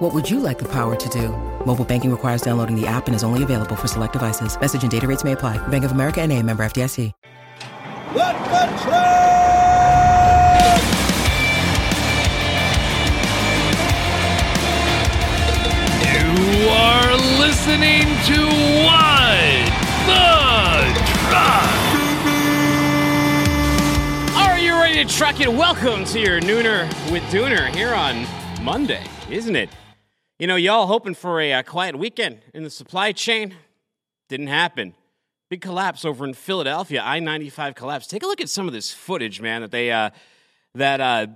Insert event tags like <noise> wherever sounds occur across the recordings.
What would you like the power to do? Mobile banking requires downloading the app and is only available for select devices. Message and data rates may apply. Bank of America and a member FDIC. Let the train! You are listening to What the Truck. Are you ready to truck it? Welcome to your Nooner with Dooner here on Monday, isn't it? You know, y'all hoping for a, uh quiet weekend in the supply chain? Didn't happen. Big collapse over in Philadelphia, I 95 collapse. Take a look at some of this footage, man, that they, uh, that, uh,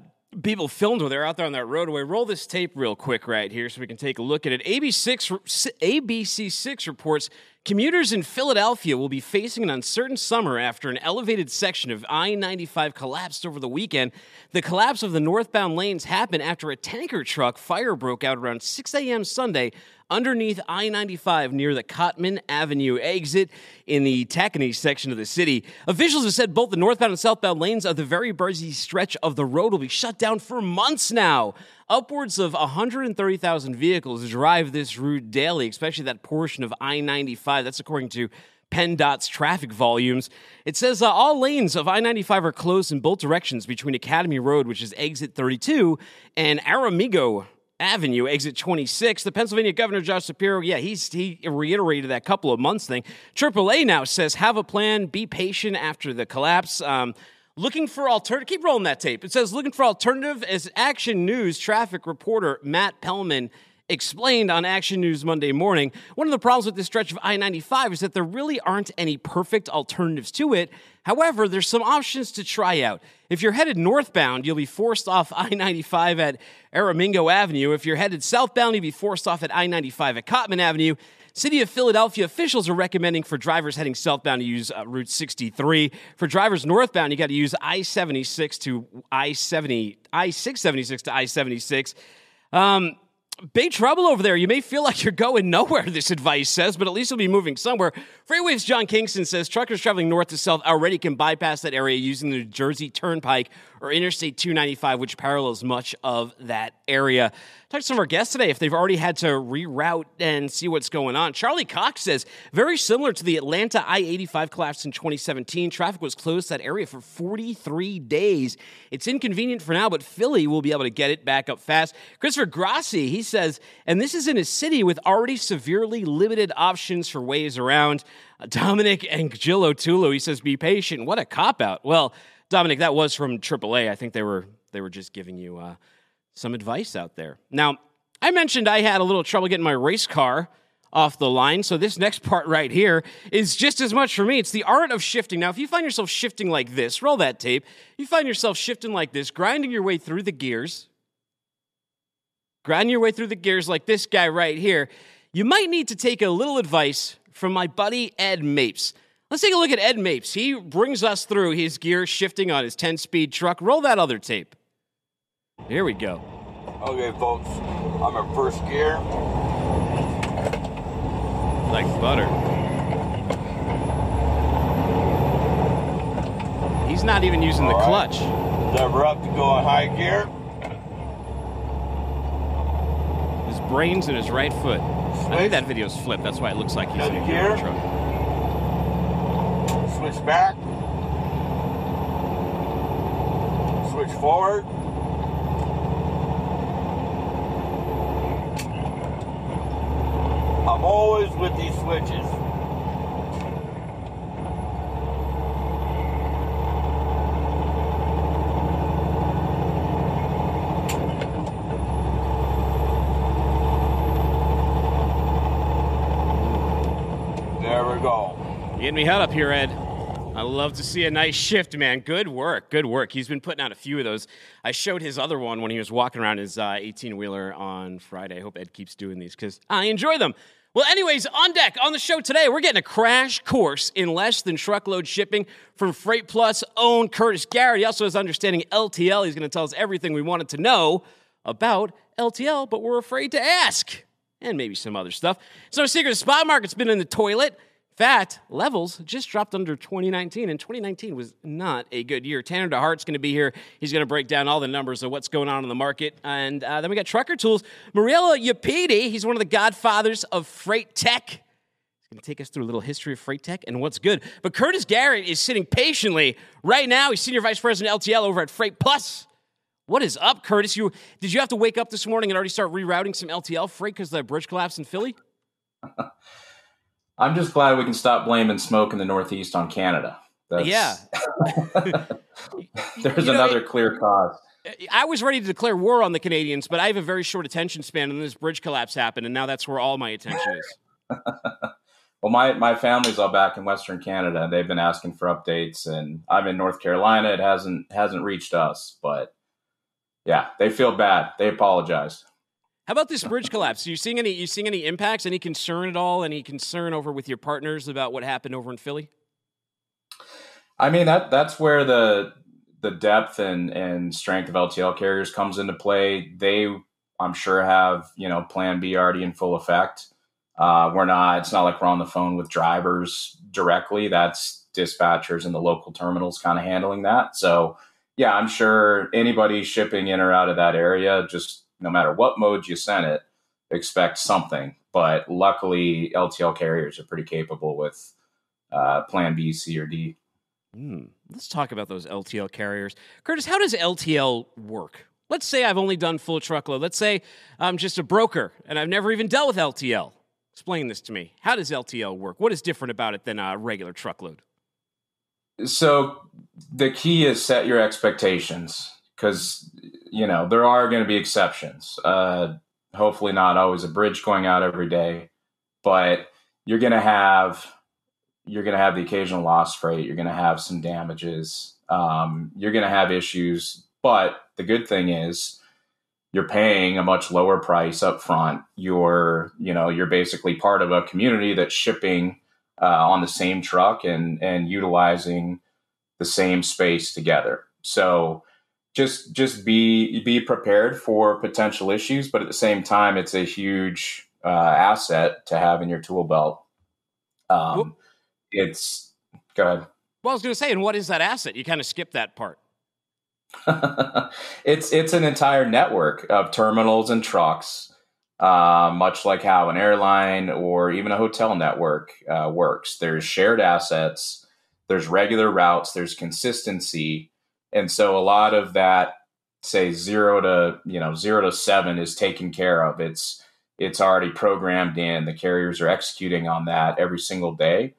people filmed when they're out there on that roadway. Roll this tape real quick right here so we can take a look at it. AB6, ABC6 reports commuters in Philadelphia will be facing an uncertain summer after an elevated section of I 95 collapsed over the weekend. The collapse of the northbound lanes happened after a tanker truck fire broke out around 6 a.m. Sunday underneath I 95 near the Cottman Avenue exit in the Tacony section of the city. Officials have said both the northbound and southbound lanes of the very busy stretch of the road will be shut down for months now. Upwards of 130,000 vehicles drive this route daily, especially that portion of I 95. That's according to PennDOT's traffic volumes. It says uh, all lanes of I 95 are closed in both directions between Academy Road, which is exit 32, and Aramingo Avenue, exit 26. The Pennsylvania Governor Josh Shapiro, yeah, he's he reiterated that couple of months thing. AAA now says have a plan, be patient after the collapse. Um, looking for alternative. Keep rolling that tape. It says looking for alternative as Action News traffic reporter Matt Pellman explained on Action News Monday morning. One of the problems with this stretch of I 95 is that there really aren't any perfect alternatives to it. However, there's some options to try out. If you're headed northbound, you'll be forced off <laughs> I 95 at Aramingo Avenue. If you're headed southbound, you'll be forced off at I 95 at Cottman Avenue. City of Philadelphia officials are recommending for drivers heading southbound to use uh, Route 63. For drivers northbound, you got to use I 76 to I 70, I 676 to I 76. Um, big trouble over there. You may feel like you're going nowhere, this advice says, but at least you'll be moving somewhere. FreightWaves John Kingston says truckers traveling north to south already can bypass that area using the New Jersey Turnpike or Interstate 295, which parallels much of that area. Talk to some of our guests today if they've already had to reroute and see what's going on. Charlie Cox says, very similar to the Atlanta I 85 collapse in 2017, traffic was closed that area for 43 days. It's inconvenient for now, but Philly will be able to get it back up fast. Christopher Grassi, he says, and this is in a city with already severely limited options for ways around. Uh, Dominic and Jill O'Tulo, he says, be patient. What a cop out. Well, Dominic, that was from AAA. I think they were they were just giving you uh, some advice out there. Now, I mentioned I had a little trouble getting my race car off the line, so this next part right here is just as much for me. It's the art of shifting. Now, if you find yourself shifting like this, roll that tape. You find yourself shifting like this, grinding your way through the gears, grinding your way through the gears like this guy right here. You might need to take a little advice from my buddy Ed Mapes. Let's take a look at Ed Mapes. He brings us through his gear shifting on his 10 speed truck. Roll that other tape. Here we go. Okay, folks, I'm in first gear. Like butter. He's not even using the All right. clutch. Lever up to go in high gear. His brains in his right foot. I think that video's flipped. That's why it looks like he's in a gear. truck. Switch back. Switch forward. I'm always with these switches. There we go. Getting me hot up here, Ed. I love to see a nice shift, man. Good work. Good work. He's been putting out a few of those. I showed his other one when he was walking around his uh, 18 wheeler on Friday. I hope Ed keeps doing these because I enjoy them. Well, anyways, on deck on the show today, we're getting a crash course in less than truckload shipping from FreightPlus own Curtis Garrett. He also has understanding LTL. He's going to tell us everything we wanted to know about LTL, but we're afraid to ask, and maybe some other stuff. So, secret spot market's been in the toilet. Fact levels just dropped under 2019, and 2019 was not a good year. Tanner DeHart's going to be here. He's going to break down all the numbers of what's going on in the market. And uh, then we got Trucker Tools. Murali Yellepeddy, he's one of the godfathers of freight tech. He's going to take us through a little history of freight tech and what's good. But Curtis Garrett is sitting patiently right now. He's Senior Vice President LTL over at FreightPlus. What is up, Curtis? You Did you have to wake up this morning and already start rerouting some LTL freight because the bridge collapsed in Philly? <laughs> I'm just glad we can stop blaming smoke in the Northeast on Canada. That's, yeah. <laughs> There's you know, another clear cause. I was ready to declare war on the Canadians, but I have a very short attention span, and this bridge collapse happened, and now that's where all my attention is. <laughs> <laughs> well, my, my family's all back in Western Canada. And they've been asking for updates, and I'm in North Carolina. It hasn't hasn't reached us, but yeah, they feel bad. They apologized. How about this bridge <laughs> collapse? Are you seeing any? You seeing any impacts? Any concern at all? Any concern over with your partners about what happened over in Philly? I mean that that's where the the depth and and strength of LTL carriers comes into play. They, I'm sure, have you know Plan B already in full effect. Uh, we're not. It's not like we're on the phone with drivers directly. That's dispatchers and the local terminals kind of handling that. So yeah, I'm sure anybody shipping in or out of that area just no matter what mode you send it, expect something. But luckily, LTL carriers are pretty capable with uh, Plan B, C, or D. Mm, let's talk about those LTL carriers. Curtis, how does LTL work? Let's say I've only done full truckload. Let's say I'm just a broker and I've never even dealt with LTL. Explain this to me. How does LTL work? What is different about it than a regular truckload? So the key is set your expectations because you know there are going to be exceptions. Uh, hopefully, not always a bridge going out every day, but you're going to have you're going to have the occasional loss freight. You're going to have some damages. Um, you're going to have issues, but the good thing is you're paying a much lower price up front. You're you know you're basically part of a community that's shipping uh, on the same truck and and utilizing the same space together. So just just be be prepared for potential issues, but at the same time, it's a huge uh, asset to have in your tool belt. Um, well, it's go ahead. Well, I was going to say, and what is that asset? You kind of skipped that part. <laughs> it's it's an entire network of terminals and trucks, uh, much like how an airline or even a hotel network uh, works. There's shared assets, there's regular routes, there's consistency, and so a lot of that, say zero to you know zero to seven, is taken care of. It's it's already programmed in. The carriers are executing on that every single day.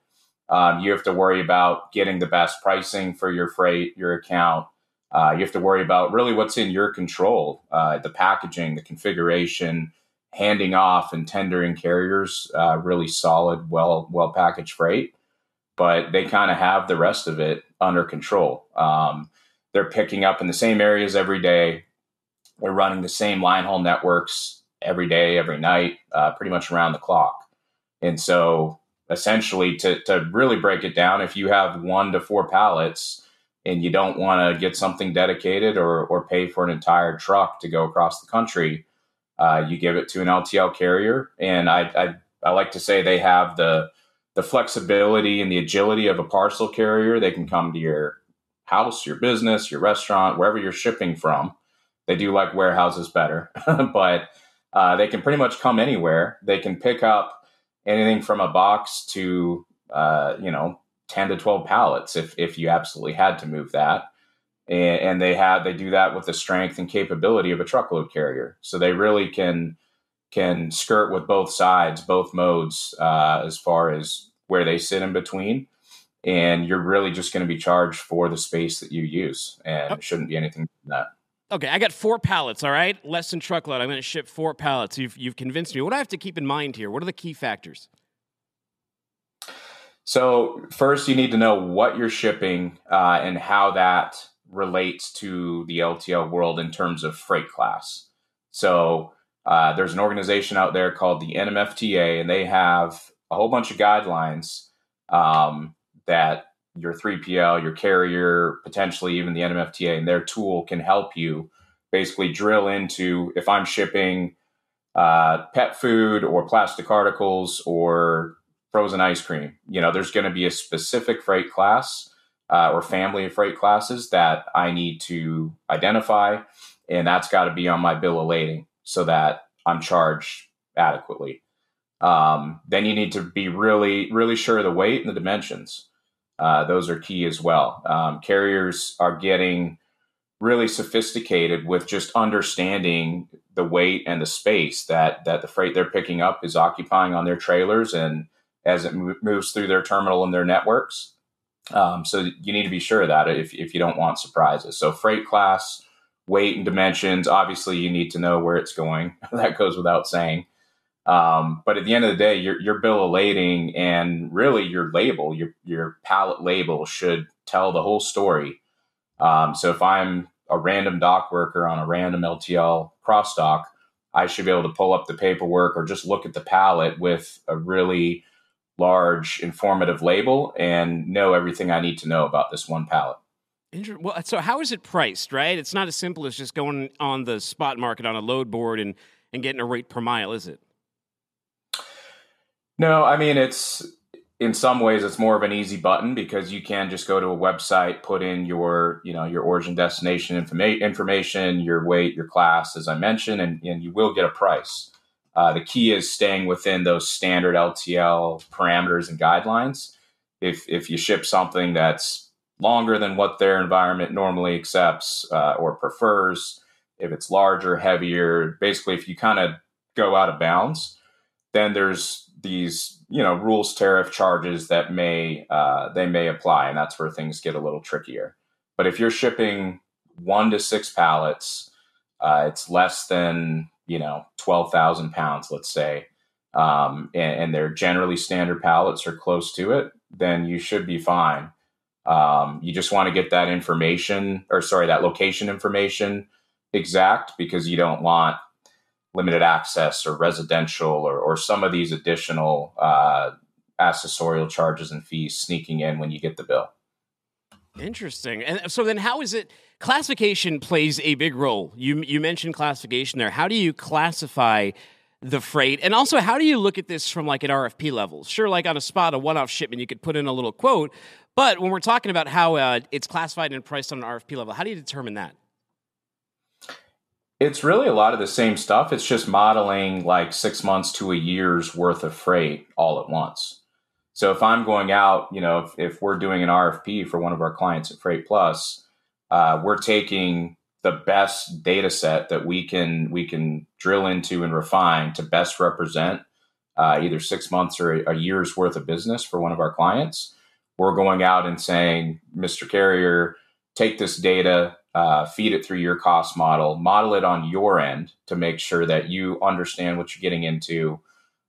Um, you have to worry about getting the best pricing for your freight, your account. Uh, you have to worry about really what's in your control, uh, the packaging, the configuration, handing off and tendering carriers uh, really solid, well well packaged freight. But they kind of have the rest of it under control. Um, they're picking up in the same areas every day. They're running the same line haul networks every day, every night, uh, pretty much around the clock. And so, essentially, to, to really break it down, if you have one to four pallets and you don't want to get something dedicated or, or pay for an entire truck to go across the country, uh, you give it to an LTL carrier. And I, I, I like to say they have the the flexibility and the agility of a parcel carrier. They can come to your house, your business, your restaurant, wherever you're shipping from. They do like warehouses better, <laughs> but uh, they can pretty much come anywhere. They can pick up anything from a box to uh, you know 10 to 12 pallets if if you absolutely had to move that. And, and they have they do that with the strength and capability of a truckload carrier. So they really can can skirt with both sides, both modes, uh, as far as where they sit in between and you're really just going to be charged for the space that you use and it shouldn't be anything that. Okay i got four pallets all right? Less than truckload i'm going to ship four pallets. You've, you've convinced me. What do i have to keep in mind here? What are the key factors? So first you need to know what you're shipping uh, and how that relates to the ltl world in terms of freight class. So uh, there's an organization out there called the NMFTA, and they have a whole bunch of guidelines um, that your 3PL, your carrier, potentially even the NMFTA, and their tool can help you basically drill into if I'm shipping uh, pet food or plastic articles or frozen ice cream. You know, there's going to be a specific freight class uh, or family of freight classes that I need to identify, and that's got to be on my bill of lading so that I'm charged adequately. Um, then you need to be really, really sure of the weight and the dimensions. Uh, those are key as well. Um, carriers are getting really sophisticated with just understanding the weight and the space that that the freight they're picking up is occupying on their trailers and as it moves through their terminal and their networks. Um, so you need to be sure of that if, if you don't want surprises. So freight class, weight and dimensions. Obviously, you need to know where it's going. <laughs> that goes without saying. Um, but at the end of the day, your, your bill of lading and really your label, your, your pallet label should tell the whole story. Um, so if I'm a random dock worker on a random LTL cross dock, I should be able to pull up the paperwork or just look at the pallet with a really large informative label and know everything I need to know about this one pallet. Well, so how is it priced, right? It's not as simple as just going on the spot market on a load board and, and getting a rate per mile, is it? No, I mean it's in some ways it's more of an easy button because you can just go to a website, put in your you know your origin destination informa- information, your weight, your class, as I mentioned, and, and you will get a price. Uh, the key is staying within those standard LTL parameters and guidelines. If if you ship something that's longer than what their environment normally accepts uh, or prefers, if it's larger, heavier, basically if you kind of go out of bounds, then there's these you know rules tariff charges that may uh, they may apply, and that's where things get a little trickier. But if you're shipping one to six pallets, uh, it's less than you know twelve thousand pounds, let's say, um, and, and, they're generally standard pallets or close to it, then you should be fine. Um, you just want to get that information, or sorry, that location information exact because you don't want limited access or residential or, or some of these additional uh, accessorial charges and fees sneaking in when you get the bill. Interesting. And so then how is it classification plays a big role. You you mentioned classification there. How do you classify the freight? And also how do you look at this from like an RFP level? Sure like on a spot a one-off shipment you could put in a little quote, but when we're talking about how uh, it's classified and priced on an RFP level, how do you determine that? It's really a lot of the same stuff. It's just modeling like six months to a year's worth of freight all at once. So if I'm going out, you know, if, if we're doing an RFP for one of our clients at FreightPlus, uh, we're taking the best data set that we can we can drill into and refine to best represent uh, either six months or a, a year's worth of business for one of our clients. We're going out and saying, Mr. Carrier, take this data, uh, feed it through your cost model, model it on your end to make sure that you understand what you're getting into,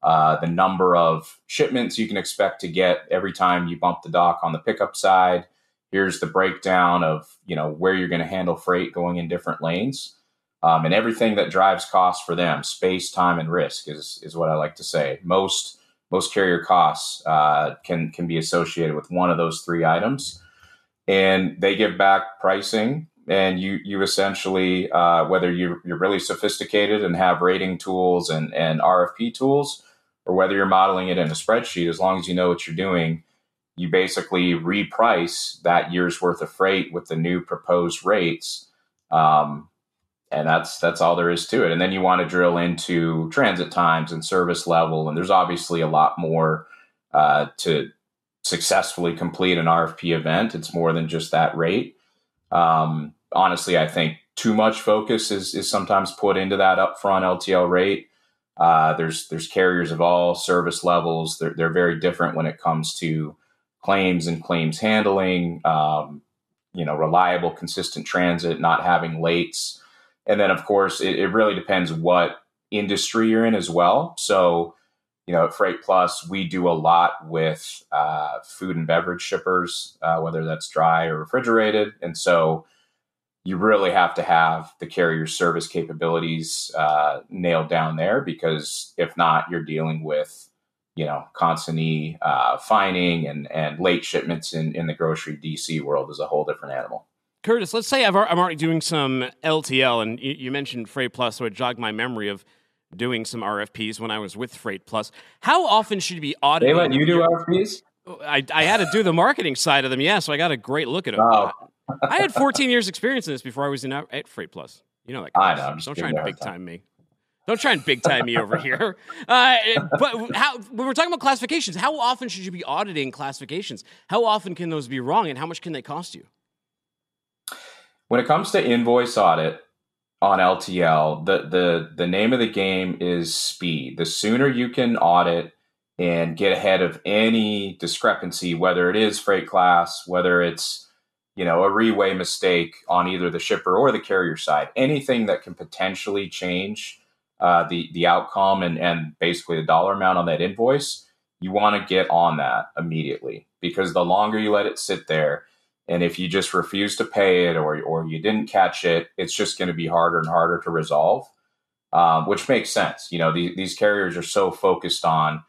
uh, the number of shipments you can expect to get every time you bump the dock on the pickup side. Here's the breakdown of you know where you're going to handle freight going in different lanes, um, and everything that drives costs for them. Space, time, and risk is is what I like to say. Most most carrier costs uh, can can be associated with one of those three items, and they give back pricing and you you essentially uh, whether you you're really sophisticated and have rating tools and and RFP tools, or whether you're modeling it in a spreadsheet, as long as you know what you're doing, you basically reprice that year's worth of freight with the new proposed rates. Um, and that's that's all there is to it. And then you want to drill into transit times and service level, and there's obviously a lot more uh, to successfully complete an RFP event. It's more than just that rate. Um, honestly, I think too much focus is, is sometimes put into that upfront LTL rate. Uh, there's there's carriers of all service levels. They're, they're very different when it comes to claims and claims handling. Um, you know, reliable, consistent transit, not having lates, and then of course it, it really depends what industry you're in as well. So, you know, at FreightPlus, we do a lot with uh, food and beverage shippers, uh, whether that's dry or refrigerated, and so you really have to have the carrier service capabilities uh, nailed down there because if not, you're dealing with you know constantly uh, fining and and late shipments in in the grocery DC world is a whole different animal. Curtis, let's say i am already doing some LTL, and you, you mentioned FreightPlus, so it jogged my memory of doing some RFPs when I was with FreightPlus. How often should you be auditing? They let you do RFPs? I, I had to do the marketing side of them, yeah. So I got a great look at them. I had 14 years experience in this before I was in at FreightPlus. You know that. I know. Don't try and big time me. Don't try and big time me over here. <laughs> Uh, but how, when we're talking about classifications, how often should you be auditing classifications? How often can those be wrong, and how much can they cost you? When it comes to invoice audit on LTL, the the the name of the game is speed. The sooner you can audit and get ahead of any discrepancy, whether it is freight class, whether it's you know a reway mistake on either the shipper or the carrier side, anything that can potentially change uh, the the outcome and and basically the dollar amount on that invoice, you want to get on that immediately because the longer you let it sit there and if you just refuse to pay it or, or you didn't catch it, it's just going to be harder and harder to resolve, um, which makes sense. You know, the, these carriers are so focused on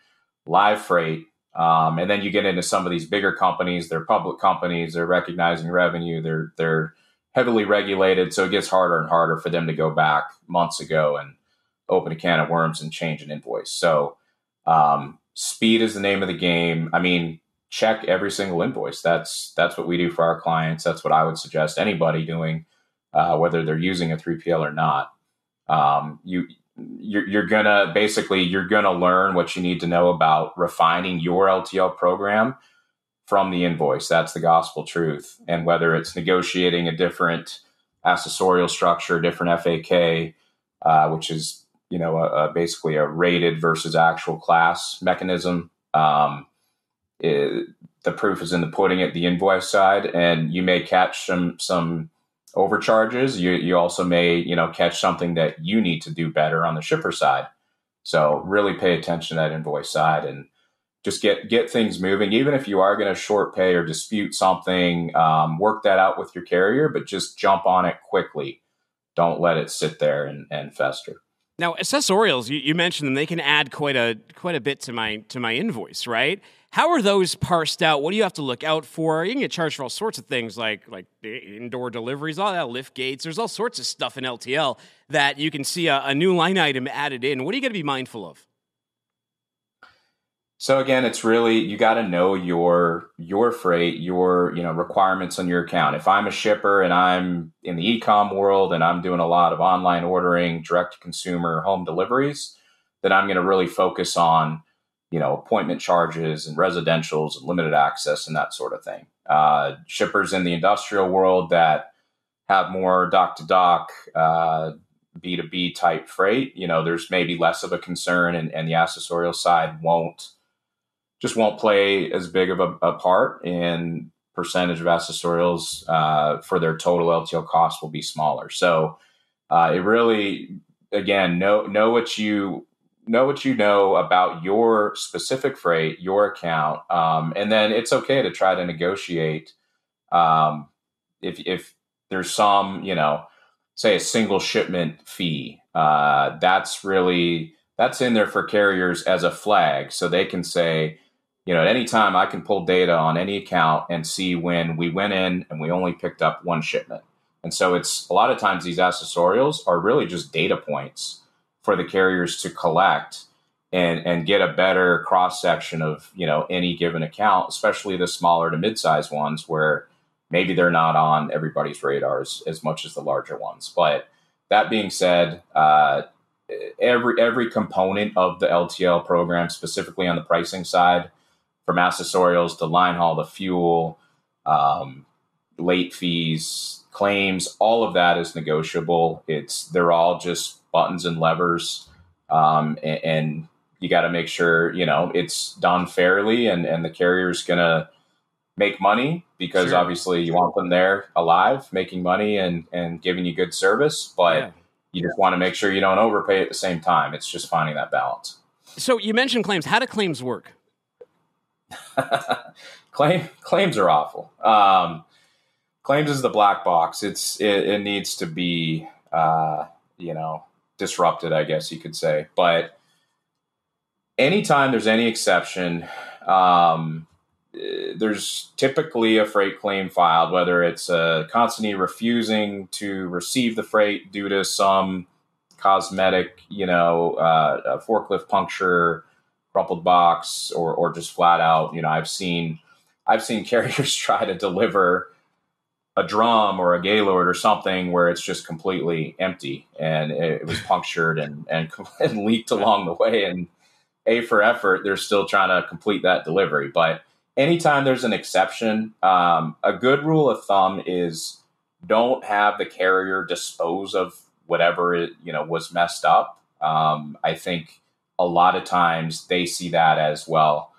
live freight. Um, and then you get into some of these bigger companies, they're public companies, they're recognizing revenue, they're, they're heavily regulated. So it gets harder and harder for them to go back months ago and open a can of worms and change an invoice. So um, speed is the name of the game. I mean, check every single invoice. That's that's what we do for our clients. That's what I would suggest anybody doing, uh, whether they're using a 3PL or not. Um, you you're, you're gonna basically you're gonna learn what you need to know about refining your LTL program from the invoice. That's the gospel truth. And whether it's negotiating a different accessorial structure, different FAK, uh, which is you know a, a basically a rated versus actual class mechanism. Um, it, the proof is in the pudding at the invoice side, and you may catch some some overcharges. You you also may you know catch something that you need to do better on the shipper side. So really pay attention to that invoice side and just get get things moving. Even if you are going to short pay or dispute something, um, work that out with your carrier, but just jump on it quickly. Don't let it sit there and, and fester. Now, accessorials, you, you mentioned them. They can add quite a quite a bit to my to my invoice, right? How are those parsed out? What do you have to look out for? You can get charged for all sorts of things like like indoor deliveries, all that lift gates. There's all sorts of stuff in LTL that you can see a, a new line item added in. What are you going to be mindful of? So again, it's really you got to know your your freight, your you know requirements on your account. If I'm a shipper and I'm in the e-com world and I'm doing a lot of online ordering, direct to consumer, home deliveries, then I'm going to really focus on you know, appointment charges and residentials and limited access and that sort of thing. Uh, shippers in the industrial world that have more dock to dock, B2B type freight, you know, there's maybe less of a concern and, and the accessorial side won't just won't play as big of a, a part in percentage of accessorials uh, for their total LTL cost will be smaller. So uh, it really, again, know know what you know what you know about your specific freight, your account, um, and then it's okay to try to negotiate. Um, if if there's some, you know, say a single shipment fee, uh, that's really that's in there for carriers as a flag, so they can say, you know, at any time I can pull data on any account and see when we went in and we only picked up one shipment. And so it's a lot of times these accessorials are really just data points for the carriers to collect and and get a better cross section of you know any given account, especially the smaller to mid-sized ones where maybe they're not on everybody's radars as much as the larger ones. But that being said, uh, every every component of the LTL program, specifically on the pricing side, from accessorials to line haul to fuel, um, late fees, claims, all of that is negotiable. It's they're all just buttons and levers, um, and, and, you got to make sure you know it's done fairly, and and the carrier's gonna make money because sure. obviously you want them there alive, making money and and giving you good service, but. Yeah. You just want to make sure you don't overpay at the same time. It's just finding that balance. So you mentioned claims. How do claims work? <laughs> Claim claims are awful. Um, claims is the black box. It's it, it needs to be uh, you know disrupted, I guess you could say. But anytime there's any exception, um, there's typically a freight claim filed, whether it's a consignee refusing to receive the freight due to some cosmetic, you know, uh, forklift puncture, crumpled box, or or just flat out, you know, I've seen I've seen <laughs> carriers try to deliver a drum or a gaylord or something where it's just completely empty and it, was <laughs> punctured and, and, <laughs> and leaked along the way. And a for effort they're still trying to complete that delivery. But anytime there's an exception um, a good rule of thumb is don't have the carrier dispose of whatever it you know was messed up. Um, i think a lot of times they see that as well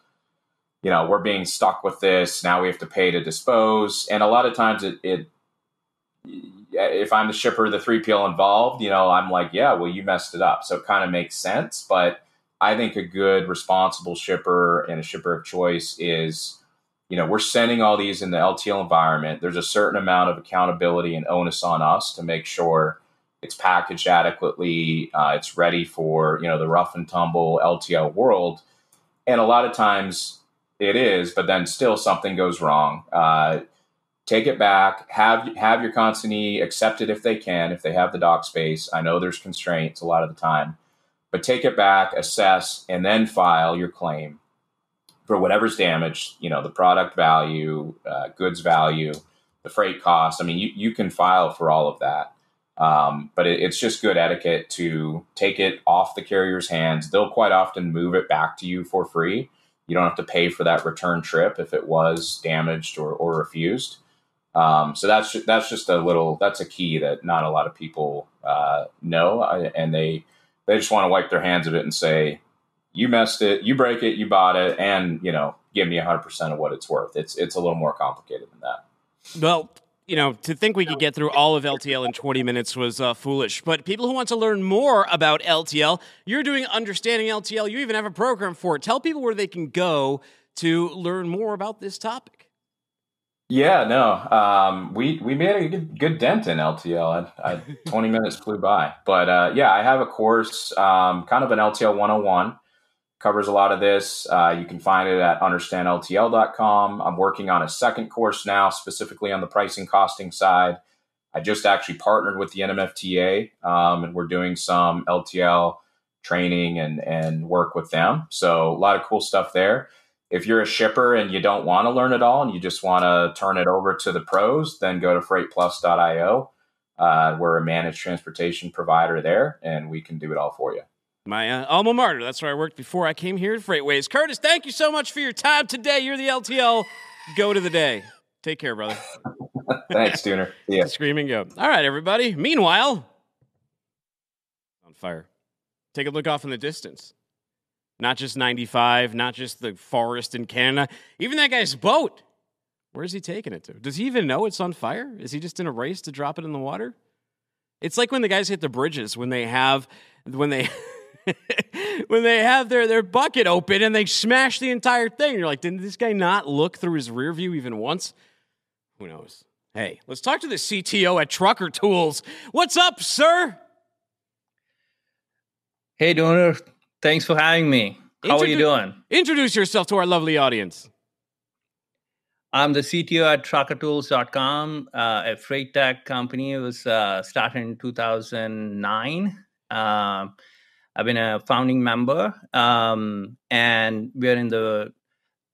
you know, we're being stuck with this. Now we have to pay to dispose. And a lot of times it, it if I'm the shipper, the 3PL involved, you know, I'm like, yeah, well, you messed it up. So it kind of makes sense. But I think a good, responsible shipper and a shipper of choice is, you know, we're sending all these in the LTL environment. There's a certain amount of accountability and onus on us to make sure it's packaged adequately, uh, it's ready for, you know, the rough and tumble LTL world. And a lot of times, it is, but then still something goes wrong. Uh, take it back. Have have your consignee accept it if they can, if they have the dock space. I know there's constraints a lot of the time, but take it back, assess, and then file your claim for whatever's damaged. You know, the product value, uh, goods value, the freight cost. I mean, you you can file for all of that. Um, but it, it's just good etiquette to take it off the carrier's hands. They'll quite often move it back to you for free you don't have to pay for that return trip if it was damaged or, or refused. Um, so that's that's just a little that's a key that not a lot of people uh, know, and they they just want to wipe their hands of it and say, "You messed it, you break it, you bought it, and you know, give me 100 percent of what it's worth." It's it's a little more complicated than that. Well, you know, to think we could get through all of LTL in 20 minutes was uh, foolish. But people who want to learn more about LTL, you're doing Understanding LTL. You even have a program for it. Tell people where they can go to learn more about this topic. Yeah, no, um, we we made a good, good dent in LTL. I, I, <laughs> 20 minutes flew by, but uh, yeah, I have a course, um, kind of an LTL 101 covers a lot of this. Uh, you can find it at understandltl.com. I'm working on a second course now, specifically on the pricing costing side. I just actually partnered with the NMFTA, um, and we're doing some LTL training and and work with them. So a lot of cool stuff there. If you're a shipper and you don't want to learn it all and you just want to turn it over to the pros, then go to freightplus.io. Uh, we're a managed transportation provider there, and we can do it all for you my uh, alma mater. That's where I worked before I came here to FreightWaves. Curtis, thank you so much for your time today. You're the LTL go to the day. Take care, brother. <laughs> Thanks, Dooner. Yeah. <laughs> Screaming go. All right, everybody. Meanwhile, on fire. Take a look off in the distance. Not just 95, not just the forest in Canada, even that guy's boat. Where's he taking it to? Does he even know it's on fire? Is he just in a race to drop it in the water? It's like when the guys hit the bridges when they have when they <laughs> <laughs> when they have their, their bucket open and they smash the entire thing. You're like, didn't this guy not look through his rear view even once? Who knows? Hey, let's talk to the CTO at Trucker Tools. What's up, sir? Hey, Dooner. Thanks for having me. How Introdu- are you doing? Introduce yourself to our lovely audience. I'm the CTO at truckertools.com, uh, a freight tech company. It was uh, started in 2009. Uh, I've been a founding member, um, and we're in the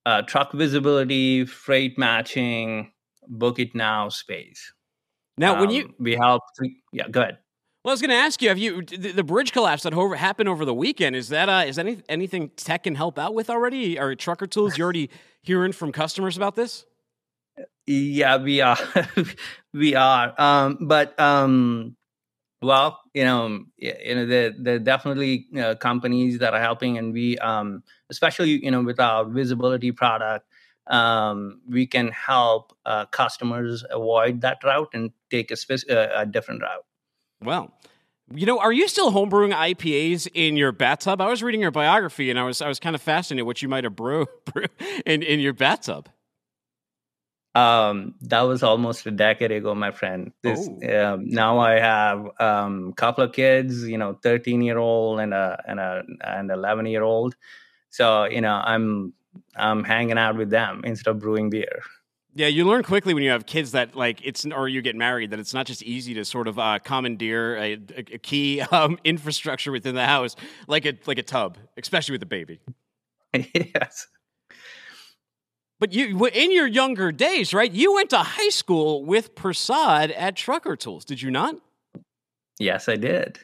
uh, truck visibility, freight matching, book it now space. Now, um, when you we help, yeah, go ahead. Well, I was going to ask you: Have you the, the bridge collapse that over, happened over the weekend? Is that uh, is any, anything tech can help out with already? Are trucker tools you already <laughs> hearing from customers about this? Yeah, we are, <laughs> we are. Um, but um, well, you know, you know, there, are definitely uh, companies that are helping, and we, um, especially, you know, with our visibility product, um, we can help uh, customers avoid that route and take a, spe- uh, a different route. Well, you know, are you still homebrewing IPAs in your bathtub? I was reading your biography, and I was I was kind of fascinated what you might have brew, <laughs> brew in in your bathtub. Um, that was almost a decade ago, my friend. This Oh. um, now I have a um, couple of kids, you know, thirteen year old and a and a and eleven year old. So you know, I'm I'm hanging out with them instead of brewing beer. Yeah, you learn quickly when you have kids that like it's or you get married that it's not just easy to sort of uh, commandeer a, a, a key <laughs> um, infrastructure within the house like a like a tub, especially with a baby. <laughs> yes. But you, in your younger days, right? You went to high school with Prasad at Trucker Tools, did you not? Yes, I did.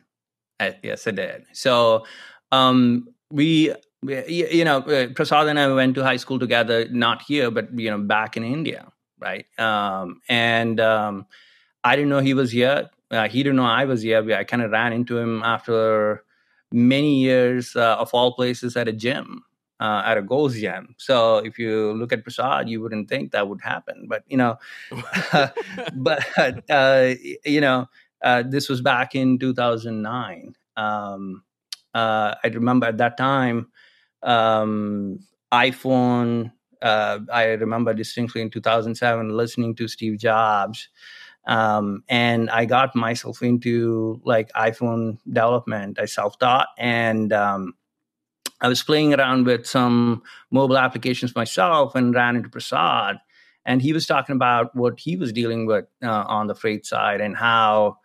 I, yes, I did. So, um, we, we- you know, uh, Prasad and I went to high school together, not here, but you know, back in India, right? Um, and um, I didn't know he was here. Uh, he didn't know I was here. I kind of ran into him after many years uh, of all places at a gym. Uh, at a Gold's gym. So if you look at Prasad, you wouldn't think that would happen. But you know, <laughs> <laughs> but uh, you know, uh, this was back in 2009. Um, uh, I remember at that time, um, iPhone. Uh, I remember distinctly in 2007 listening to Steve Jobs, um, and I got myself into like iPhone development. I self-taught, and um, I was playing around with some mobile applications myself, and ran into Prasad, and he was talking about what he was dealing with uh, on the freight side and how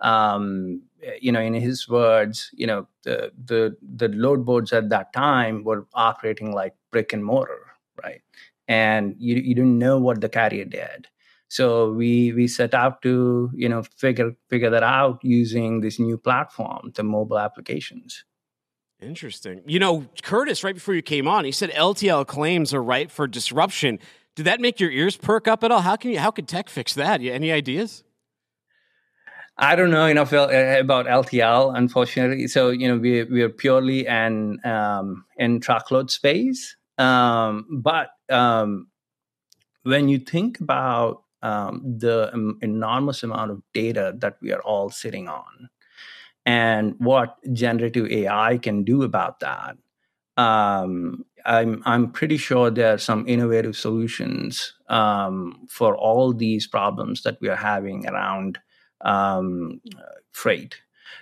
um, you know in his words you know the, the the load boards at that time were operating like brick and mortar right? And you, you didn't know what the carrier did. So we we set out to you know figure figure that out using this new platform the mobile applications Interesting. You know, Curtis, right before you came on, he said LTL claims are ripe for disruption. Did that make your ears perk up at all? How can you? How could tech fix that? Any ideas? I don't know enough uh, about LTL, unfortunately. So you know, we we are purely an um, in truckload space. Um, but um, when you think about um, the enormous amount of data that we are all sitting on, and what generative AI can do about that, um, I'm I'm pretty sure there are some innovative solutions um, for all these problems that we are having around um, freight.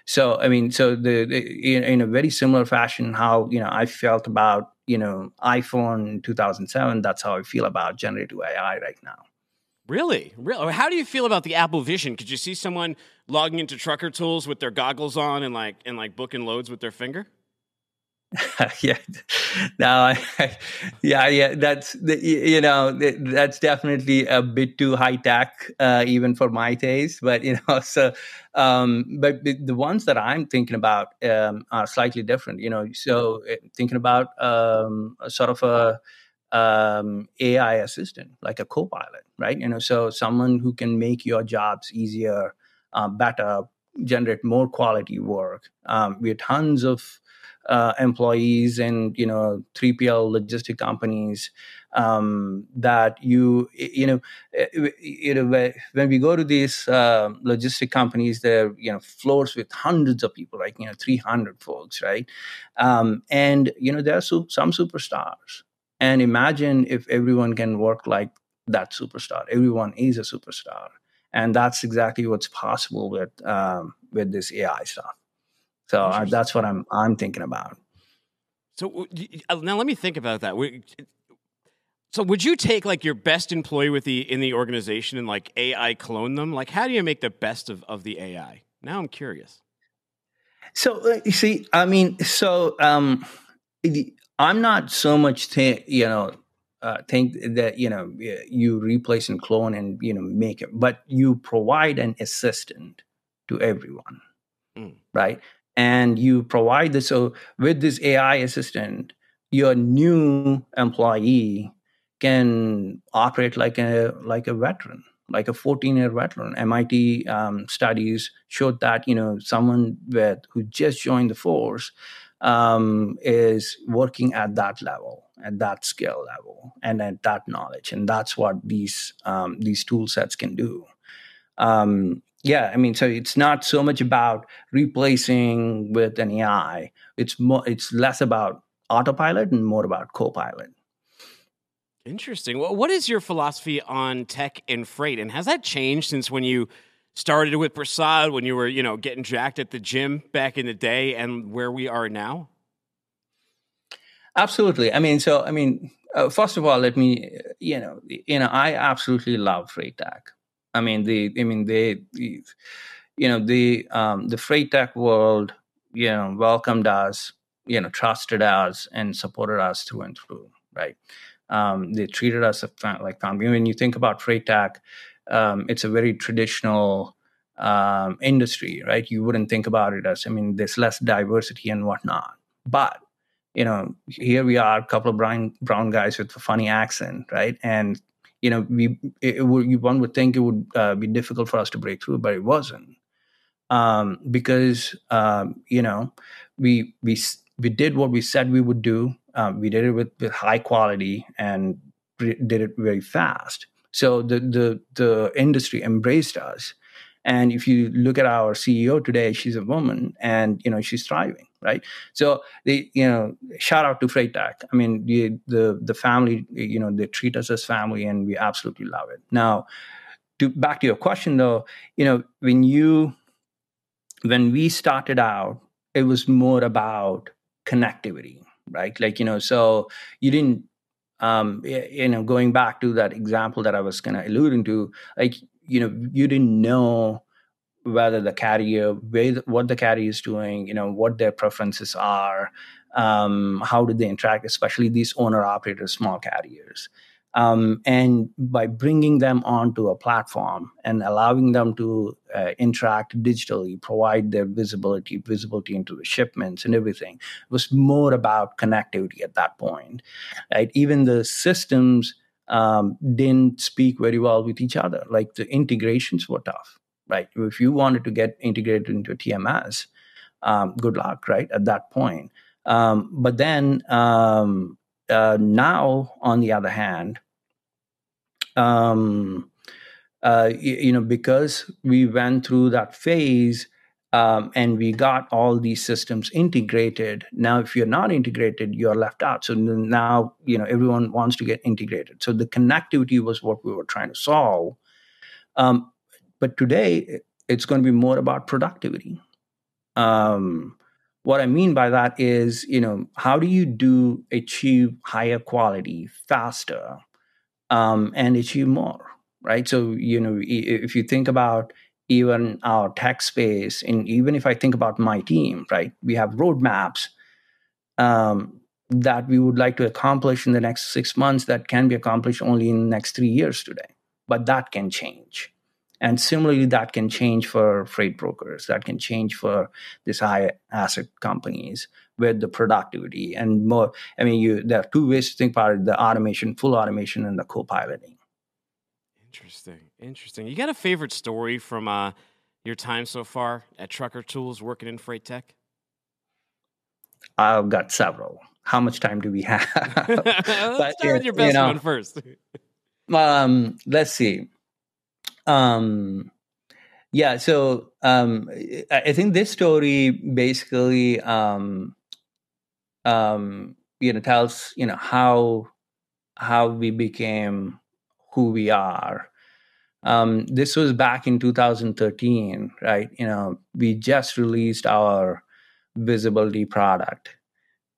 So I mean, so the, the in, in, a very similar fashion, how you know I felt about you know iPhone 2007. That's how I feel about generative AI right now. Really, really. How do you feel about the Apple Vision? Could you see someone logging into Trucker Tools with their goggles on and like and like booking loads with their finger? <laughs> yeah, no, I, yeah, yeah. That's you know that's definitely a bit too high tech, uh, even for my taste. But you know, <laughs> so um, but the ones that I'm thinking about um, are slightly different. You know, so thinking about um, sort of a um, AI assistant, like a co-pilot, right? You know, so someone who can make your jobs easier, uh, better, generate more quality work. Um, we have tons of uh, employees and you know 3PL logistic companies um, that you you know you know when we go to these uh, logistic companies, they're you know floors with hundreds of people, like you know 300 folks, right? Um, and you know there are some superstars. And imagine if everyone can work like that superstar. Everyone is a superstar, and that's exactly what's possible with um, with this AI stuff. So uh, that's what I'm I'm thinking about. So now let me think about that. So would you take like your best employee with the in the organization and like AI clone them? Like how do you make the best of, of the AI? Now I'm curious. So uh, you see, I mean, so um, I'm not so much th- you know uh, think that you know you replace and clone and you know make it, but you provide an assistant to everyone, mm. right? and you provide this so with this ai assistant your new employee can operate like a like a veteran like a 14 year veteran mit um, studies showed that you know someone with who just joined the force um, is working at that level at that skill level and at that knowledge. And that's what these um, these tool sets can do. Um, yeah i mean so it's not so much about replacing with an ai it's more it's less about autopilot and more about copilot. Interesting. Well, what is your philosophy on tech and freight, and has that changed since when you started with Prasad, when you were, you know, getting jacked at the gym back in the day, and where we are now? Absolutely. I mean, so I mean, uh, first of all, let me, you know, you know, I absolutely love freight. I mean, the, I mean, they, the, you know, the um, the freight world, you know, welcomed us, you know, trusted us, and supported us through and through, right? Um, they treated us like family. When you think about freight um, it's a very traditional um, industry, right? You wouldn't think about it as, I mean, there's less diversity and whatnot. But you know, here we are, a couple of brown brown guys with a funny accent, right? And you know, we it, it one would think it would uh, be difficult for us to break through, but it wasn't, um, because um, you know, we we we did what we said we would do. Um, we did it with, with high quality and did it very fast. So the the the industry embraced us. And if you look at our CEO today, she's a woman, and you know she's thriving, right? So they, you know, shout out to Freitag. I mean, the the the family, you know, they treat us as family, and we absolutely love it. Now, to back to your question though, you know, when you when we started out, it was more about connectivity, right? Like, you know, so you didn't, um, you know, going back to that example that I was kind of alluding to, like, you know, you didn't know whether the carrier, what the carrier is doing, you know, what their preferences are, um, how do they interact, especially these owner operators, small carriers. Um, and by bringing them onto a platform and allowing them to uh, interact digitally, provide their visibility, visibility into the shipments and everything, it was more about connectivity at that point. Right? Even the systems um, didn't speak very well with each other. Like the integrations were tough. Right? If you wanted to get integrated into a TMS, um, good luck. Right at that point. Um, but then um, uh, now, on the other hand, um, uh, you, you, know, because we went through that phase um, and we got all these systems integrated. Now, if you're not integrated, you're left out. So now, you know, everyone wants to get integrated. So the connectivity was what we were trying to solve. Um, but today, it's going to be more about productivity. Um, what I mean by that is, you know, how do you do achieve higher quality faster um, and achieve more, right? So, you know, if you think about even our tech space, and even if I think about my team, right, we have roadmaps um, that we would like to accomplish in the next six months that can be accomplished only in the next three years today. But that can change. And similarly, that can change for freight brokers, that can change for these high asset companies with the productivity and more. I mean, you there are two ways to think about it the automation, full automation, and the co piloting. Interesting. Interesting. You got a favorite story from uh, your time so far at Trucker Tools working in freight tech? I've got several. How much time do we have? <laughs> let's but, start with your best you know, one first. <laughs> um, let's see. Um, yeah, so um, I think this story basically, um, um, you know, tells you know how how we became who we are. Um, this was back in 2013, right? You know, we just released our visibility product,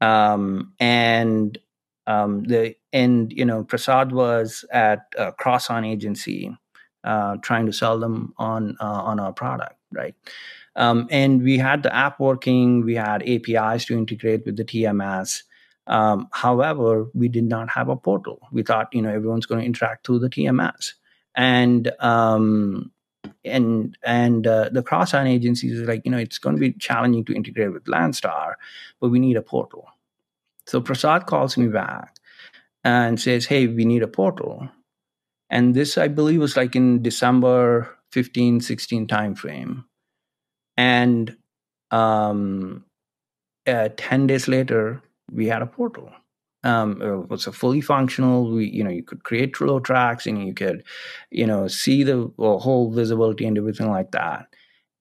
um, and um, the and you know, Prasad was at a Crosson agency uh, trying to sell them on uh, on our product, right? Um, and we had the app working. We had APIs to integrate with the TMS. Um, however, we did not have a portal. We thought, you know, everyone's going to interact through the TMS, and um, and and uh, the Crosson agencies is like, you know, it's going to be challenging to integrate with Landstar, but we need a portal. So Prasad calls me back and says, "Hey, we need a portal." And this, I believe, was like in December 15, 16 timeframe. And um, uh, 10 days later, we had a portal. Um, it was a fully functional. We, you know, you could create flow tracks and you could, you know, see the whole visibility and everything like that.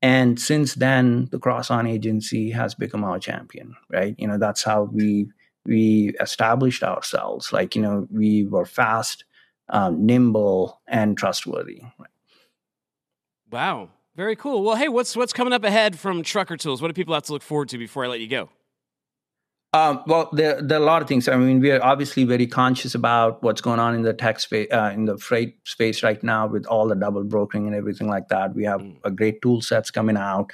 And since then, the cross on agency has become our champion, right? You know, that's how we we established ourselves. Like you know, we were fast, um, nimble, and trustworthy. Wow. Very cool. Well, hey, what's what's coming up ahead from Trucker Tools? What do people have to look forward to before I let you go? Um, well, there, there are a lot of things. I mean, we are obviously very conscious about what's going on in the tech space, uh, in the freight space right now, with all the double brokering and everything like that. We have a great tool sets coming out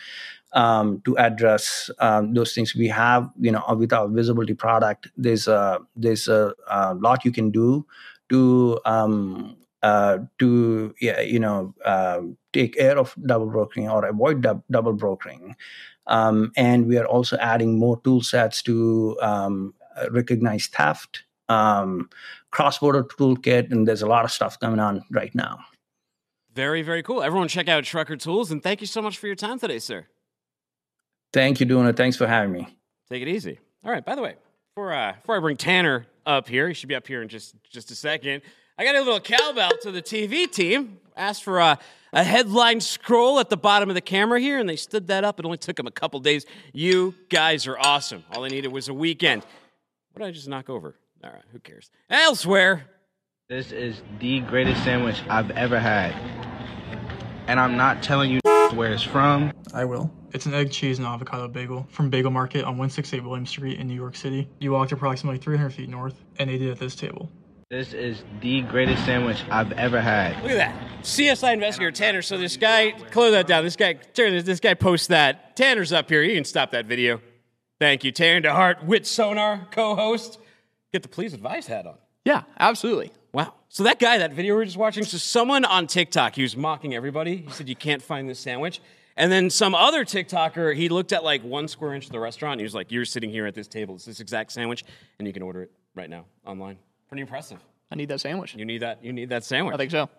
um, to address um, those things. We have, you know, with our visibility product, there's a there's a, a lot you can do to um, uh, to yeah, you know uh, take care of double brokering or avoid dub- double brokering. Um, and we are also adding more tool sets to um, recognize theft, um, cross-border toolkit, and there's a lot of stuff coming on right now. Very, very cool. Everyone check out Trucker Tools, and thank you so much for your time today, sir. Thank you, Dooner. Thanks for having me. Take it easy. All right, by the way, before, uh, before I bring Tanner up here, he should be up here in just, just a second. I got a little cowbell to the TV team. Asked for a, a headline scroll at the bottom of the camera here, and they stood that up. It only took them a couple days. You guys are awesome. All they needed was a weekend. What did I just knock over? All right, who cares? Elsewhere. This is the greatest sandwich I've ever had. And I'm not telling you where it's from. I will. It's an egg, cheese, and avocado bagel from Bagel Market on 168 William Street in New York City. You walked approximately 300 feet north and ate it at this table. This is the greatest sandwich I've ever had. Look at that. CSI investigator Tanner. So this guy, close that down. This guy, Tanner, this guy posts that. Tanner's up here. You can stop that video. Thank you, Tanner DeHart, WithSONAR co-host. Get the please advice hat on. Yeah, absolutely. Wow. So that guy, that video we were just watching, so someone on TikTok, he was mocking everybody. He said, You can't find this sandwich. And then some other TikToker, he looked at like one square inch of the restaurant. And he was like, You're sitting here at this table. It's this exact sandwich, and you can order it right now online. Pretty impressive. I need that sandwich. You need that. You need that sandwich. I think so. What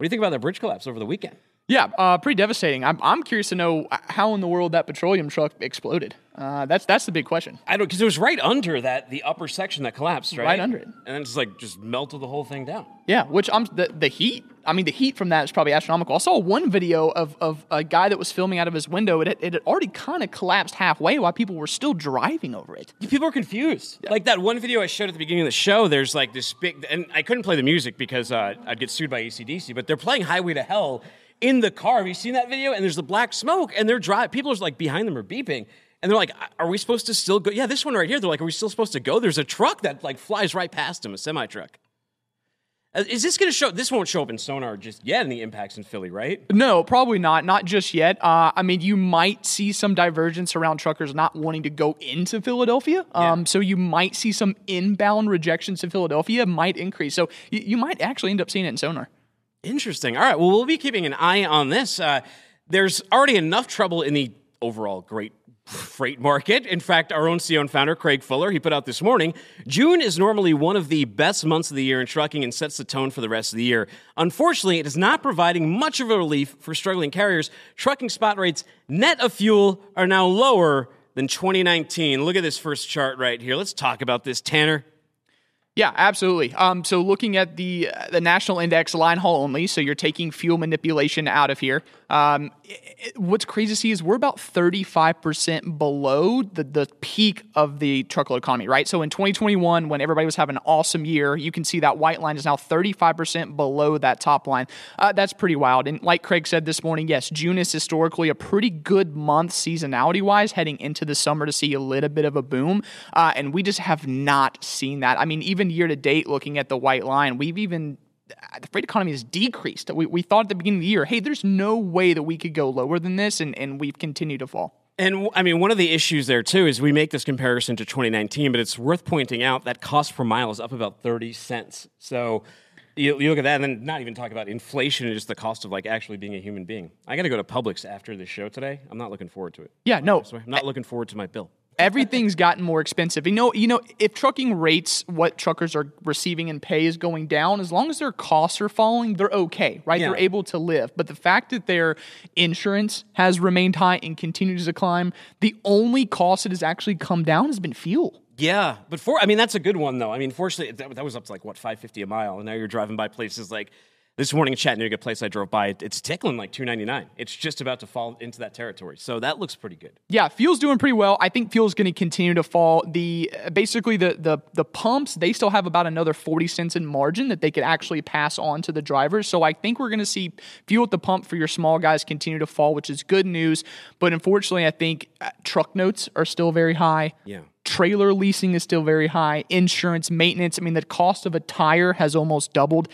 do you think about that bridge collapse over the weekend? Yeah, uh, pretty devastating. I'm, I'm curious to know how in the world that petroleum truck exploded. Uh, that's that's the big question. I don't because it was right under that the upper section that collapsed, right? Right under it. and then just like just melted the whole thing down. Yeah, which I'm the, the heat. I mean, the heat from that is probably astronomical. I saw one video of, of a guy that was filming out of his window. It, it had already kind of collapsed halfway while people were still driving over it. People are confused. Like that one video I showed at the beginning of the show. There's like this big, and I couldn't play the music because uh, I'd get sued by AC/DC. But they're playing Highway to Hell in the car. Have you seen that video? And there's the black smoke, and they're driving. People are like behind them are beeping. And they're like, "Are we supposed to still go?" Yeah, this one right here. They're like, "Are we still supposed to go?" There's a truck that like flies right past him, a semi truck. Is this going to show? This won't show up in sonar just yet in the impacts in Philly, right? No, probably not. Not just yet. Uh, I mean, you might see some divergence around truckers not wanting to go into Philadelphia. Um, Yeah. So you might see some inbound rejections to Philadelphia might increase. So you, you might actually end up seeing it in sonar. Interesting. All right. Well, we'll be keeping an eye on this. Uh, there's already enough trouble in the overall great freight market. In fact, our own and founder, Craig Fuller, he put out this morning June is normally one of the best months of the year in trucking and sets the tone for the rest of the year. Unfortunately, it is not providing much of a relief for struggling carriers. Trucking spot rates, net of fuel, are now lower than 2019. Look at this first chart right here. Let's talk about this, Tanner. Yeah, absolutely. Um, so looking at the uh, the national index line haul only, so you're taking fuel manipulation out of here. Um, i- i- what's crazy to see is we're about 35% below the, the peak of the truckload economy, right? So in 2021, when everybody was having an awesome year, you can see that white line is now 35% below that top line. Uh, that's pretty wild. And like Craig said this morning, yes, June is historically a pretty good month seasonality wise, heading into the summer to see a little bit of a boom. Uh, and we just have not seen that. I mean, even year to date, looking at the white line, we've even Uh, the freight economy has decreased. We, we thought at the beginning of the year, hey, there's no way that we could go lower than this, and, and we've continued to fall. And I mean, one of the issues there too is we make this comparison to 2019, but it's worth pointing out that cost per mile is up about 30 cents. So you, you look at that, and then not even talk about inflation and just the cost of like actually being a human being. I got to go to Publix after this show today. I'm not looking forward to it. Yeah, no, I'm not looking forward to my bill. Everything's gotten more expensive. You know, you know, if trucking rates, what truckers are receiving in pay is going down, as long as their costs are falling, they're okay, right? Yeah. They're able to live. But the fact that their insurance has remained high and continues to climb, the only cost that has actually come down has been fuel. Yeah, but for I mean that's a good one though. I mean, fortunately that, that was up to like what 550 a mile, and now you're driving by places like This morning in Chattanooga, place I drove by, it's tickling like 299. It's just about to fall into that territory. So that looks pretty good. Yeah, fuel's doing pretty well. I think fuel's going to continue to fall. The basically the the the pumps they still have about another 40 cents in margin that they could actually pass on to the drivers. So I think we're going to see fuel at the pump for your small guys continue to fall, which is good news. But unfortunately, I think uh, truck notes are still very high. Yeah. Trailer leasing is still very high. Insurance, maintenance. I mean, the cost of a tire has almost doubled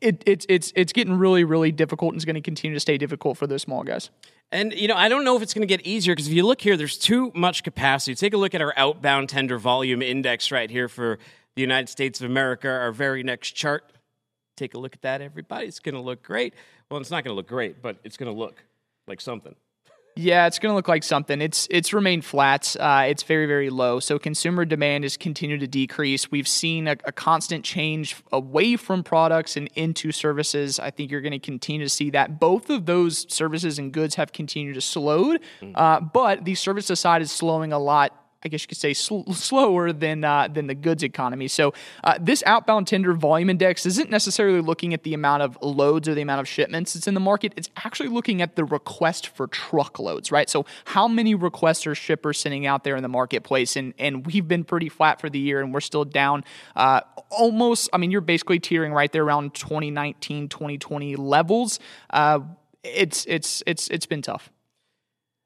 it, it's it's it's getting really really difficult and it's going to continue to stay difficult for those small guys. And you know, I don't know if it's going to get easier because if you look here, there's too much capacity. Take a look at our outbound tender volume index right here for the United States of America. Our very next chart. Take a look at that, everybody. It's going to look great. Well, it's not going to look great, but it's going to look like something. Yeah, it's going to look like something. It's it's remained flat. Uh, it's very very low. So consumer demand has continued to decrease. We've seen a, a, constant change away from products and into services. I think you're going to continue to see that. Both of those services and goods have continued to slow, mm. uh, but the services side is slowing a lot I guess you could say sl- slower than uh, than the goods economy. So uh, this outbound tender volume index isn't necessarily looking at the amount of loads or the amount of shipments that's in the market. It's actually looking at the request for truckloads, right? So how many requests are shippers sending out there in the marketplace? And and we've been pretty flat for the year, and we're still down uh, almost. I mean, you're basically teetering right there around 2019, 2020 levels. Uh, it's it's it's it's been tough.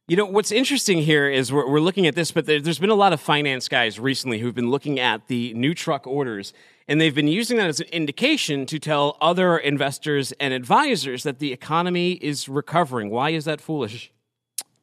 You know, what's interesting here is we're, we're looking at this, but there, has been a lot of finance guys recently who've been looking at the new truck orders, and they've been using that as an indication to tell other investors and advisors that the economy is recovering. Why is that foolish?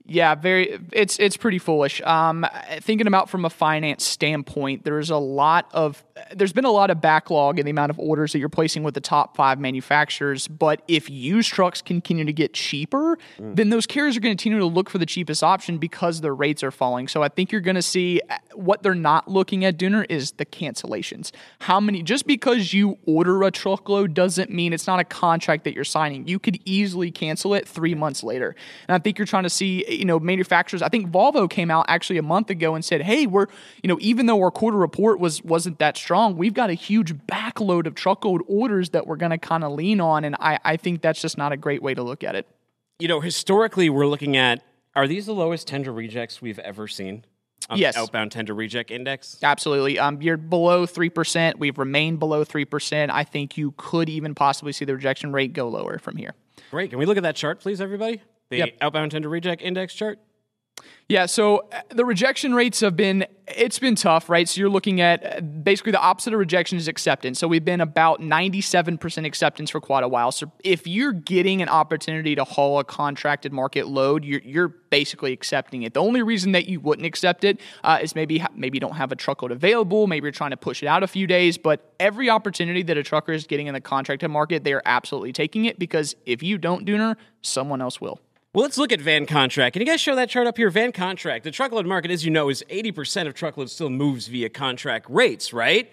Yeah, very. It's it's pretty foolish. Um, thinking about from a finance standpoint, there's a lot of there's been a lot of backlog in the amount of orders that you're placing with the top five manufacturers. But if used trucks continue to get cheaper, mm. then those carriers are going to continue to look for the cheapest option because their rates are falling. So I think you're going to see uh, what they're not looking at, Dooner, is the cancellations. How many? Just because you order a truckload doesn't mean it's not a contract that you're signing. You could easily cancel it three months later. And I think you're trying to see you know, manufacturers. I think Volvo came out actually a month ago and said, "Hey, we're, you know, even though our quarter report was wasn't that strong, we've got a huge backload of truckload orders that we're going to kind of lean on." And I, I think that's just not a great way to look at it. You know, historically, we're looking at are these the lowest tender rejects we've ever seen? yes. outbound tender reject index? Absolutely. Um, you're below 3%. We've remained below 3%. I think you could even possibly see the rejection rate go lower from here. Great. Can we look at that chart, please, everybody? The yep. outbound tender reject index chart? Yeah, so uh, the rejection rates have been it's been tough, right? So you're looking at uh, basically the opposite of rejection is acceptance. So we've been about 97% acceptance for quite a while. So if you're getting an opportunity to haul a contracted market load, you're, you're basically accepting it. The only reason that you wouldn't accept it uh, is maybe maybe you don't have a truckload available, maybe you're trying to push it out a few days, but every opportunity that a trucker is getting in the contracted market, they are absolutely taking it because if you don't, Dooner, someone else will. Well, let's look at van contract. Can you guys show that chart up here? Van contract. The truckload market, as you know, is 80% of truckload still moves via contract rates, right?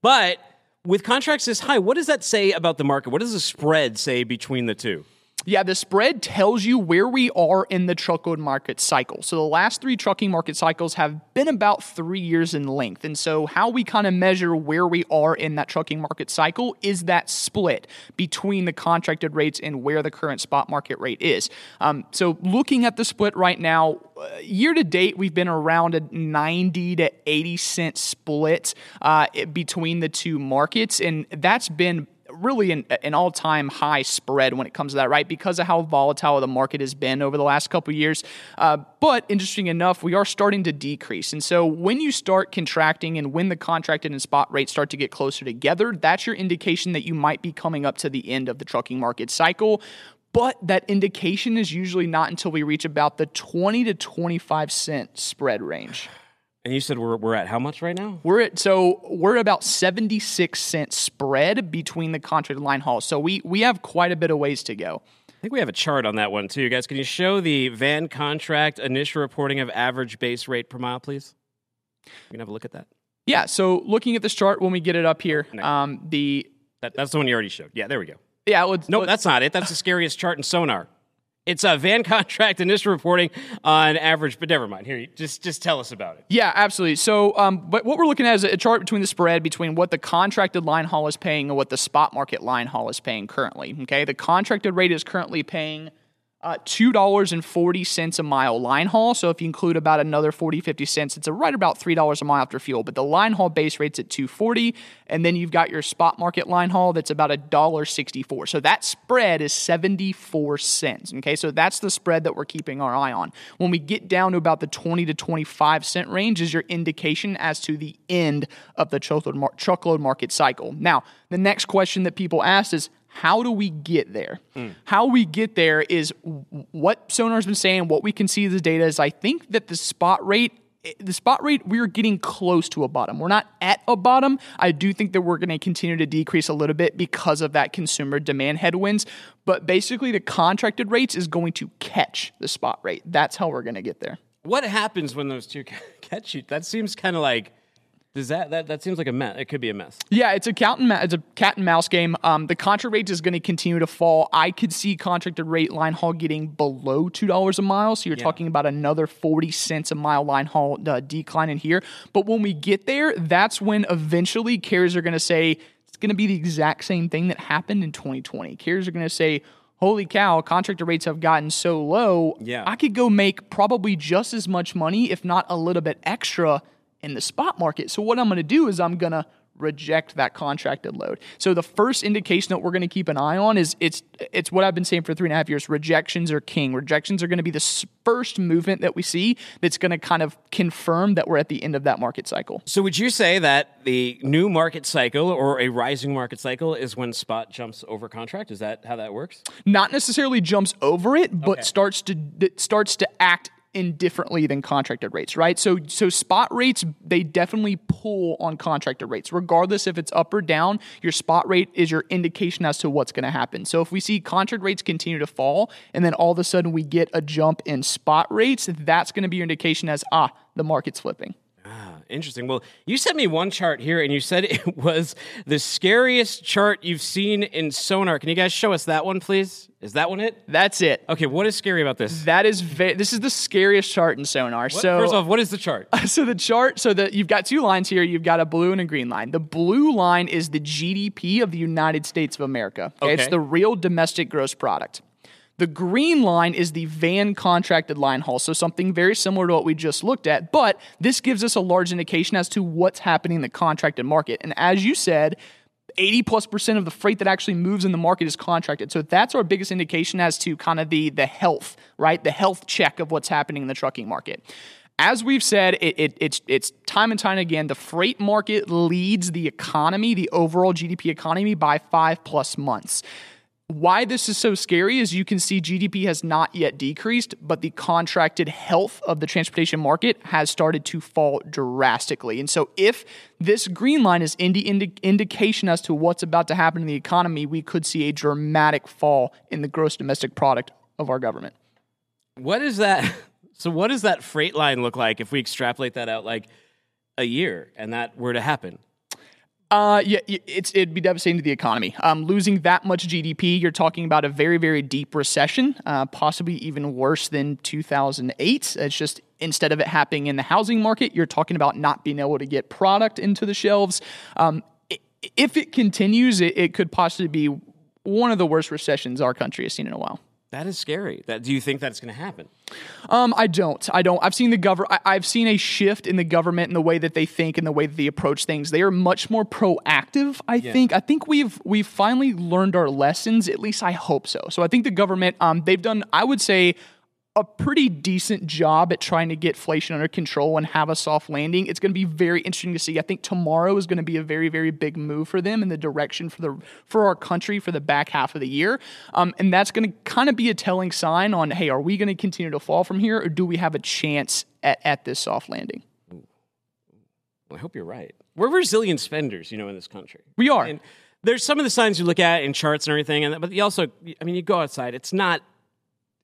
But with contracts this high, what does that say about the market? What does the spread say between the two? Yeah, the spread tells you where we are in the truckload market cycle. So the last three trucking market cycles have been about three years in length. And so, how we kind of measure where we are in that trucking market cycle is that split between the contracted rates and where the current spot market rate is. Um, so, looking at the split right now, uh, year to date, we've been around a 90 to 80 cent split uh, between the two markets. And that's been really an, an all time high spread when it comes to that, right? Because of how volatile the market has been over the last couple years. Uh, but interesting enough, we are starting to decrease. And so when you start contracting and when the contracted and spot rates start to get closer together, that's your indication that you might be coming up to the end of the trucking market cycle but that indication is usually not until we reach about the 20 to 25 cent spread range. And you said we're, we're at how much right now? We're at so we're about 76 cent spread between the contracted line haul. So we we have quite a bit of ways to go. I think we have a chart on that one too, guys. Can you show the van contract initial reporting of average base rate per mile, please? We can have a look at that. Yeah. So looking at this chart when we get it up here, um, the that, that's the one you already showed. Yeah, there we go. Yeah. Let's, no, let's, that's not it. That's the scariest chart in Sonar. It's a van <laughs> contract initial reporting on average, but never mind. Here, just just tell us about it. Yeah, absolutely. So, um, but what we're looking at is a chart between the spread between what the contracted line haul is paying and what the spot market line haul is paying currently. Okay, the contracted rate is currently paying uh, $2.40 a mile line haul. So if you include about another 40, 50 cents, it's right about $3 a mile after fuel. But the line haul base rate's at 240 and then you've got your spot market line haul that's about $1.64. So that spread is 74 cents. Okay, so that's the spread that we're keeping our eye on. When we get down to about the 20 to 25 cent range is your indication as to the end of the truckload market cycle. Now, the next question that people ask is, how do we get there? Mm. How we get there is what Sonar's been saying, what we can see the data is I think that the spot rate the spot rate we're getting close to a bottom. We're not at a bottom. I do think that we're going to continue to decrease a little bit because of that consumer demand headwinds, but basically the contracted rates is going to catch the spot rate. That's how we're going to get there. What happens when those two <laughs> catch you? That seems kind of like does that, that that seems like a mess? It could be a mess. Yeah, it's a cat and ma- it's a cat and mouse game. Um, the contract rate is going to continue to fall. I could see contracted rate line haul getting below two dollars a mile. So you're yeah. talking about another forty cents a mile line haul uh, decline in here. But when we get there, that's when eventually carriers are going to say it's going to be the exact same thing that happened in 2020. Carriers are going to say holy cow, contractor rates have gotten so low. Yeah. I could go make probably just as much money, if not a little bit extra, in the spot market. So what I'm going to do is I'm going to reject that contracted load. So the first indication that we're going to keep an eye on is it's it's what I've been saying for three and a half years. Rejections are king. Rejections are going to be the first movement that we see that's going to kind of confirm that we're at the end of that market cycle. So would you say that the new market cycle or a rising market cycle is when spot jumps over contract? Is that how that works? Not necessarily jumps over it, but okay. starts to starts to act indifferently than contracted rates, right? So so spot rates they definitely pull on contracted rates. Regardless if it's up or down, your spot rate is your indication as to what's going to happen. So if we see contract rates continue to fall and then all of a sudden we get a jump in spot rates, that's going to be your indication as ah, the market's flipping. Interesting. Well, you sent me one chart here, and you said <laughs> it was the scariest chart you've seen in Sonar. Can you guys show us that one, please? Is that one it? That's it. Okay. What is scary about this? That is ve- this is the scariest chart in Sonar. What? So first off, what is the chart? <laughs> So the chart. So that you've got two lines here. You've got a blue and a green line. The blue line is the GDP of the United States of America. Okay? okay. It's the real domestic gross product. The green line is the van contracted line haul, so something very similar to what we just looked at, but this gives us a large indication as to what's happening in the contracted market. And as you said, 80 plus percent of the freight that actually moves in the market is contracted. So that's our biggest indication as to kind of the the health, right? The health check of what's happening in the trucking market. As we've said, it, it, it's it's time and time again. The freight market leads the economy, the overall GDP economy, by five plus months. Why this is so scary is you can see GDP has not yet decreased, but the contracted health of the transportation market has started to fall drastically. And so, if this green line is indi- indi- indication as to what's about to happen in the economy, we could see a dramatic fall in the gross domestic product of our government. What is that? <laughs> So, what does that freight line look like if we extrapolate that out like a year and that were to happen? Uh, yeah, it's it'd be devastating to the economy. Um, losing that much GDP, you're talking about a very, very deep recession, uh, possibly even worse than 2008. It's just instead of it happening in the housing market, you're talking about not being able to get product into the shelves. Um, if it continues, it, it could possibly be one of the worst recessions our country has seen in a while. That is scary. That do you think that's going to happen? Um, I don't. I don't. I've seen the government. I've seen a shift in the government and the way that they think and the way that they approach things. They are much more proactive. I yeah. think. I think we've we've finally learned our lessons. At least I hope so. So I think the government. Um, they've done. I would say a pretty decent job at trying to get inflation under control and have a soft landing. It's going to be very interesting to see. I think tomorrow is going to be a very, very big move for them in the direction for the for our country for the back half of the year, um, and that's going to kind of be a telling sign on hey, are we going to continue to fall from here, or do we have a chance at, at this soft landing? Well, I hope you're right. We're resilient spenders, you know, in this country. We are. And there's some of the signs you look at in charts and everything, and but you also, I mean, you go outside. It's not.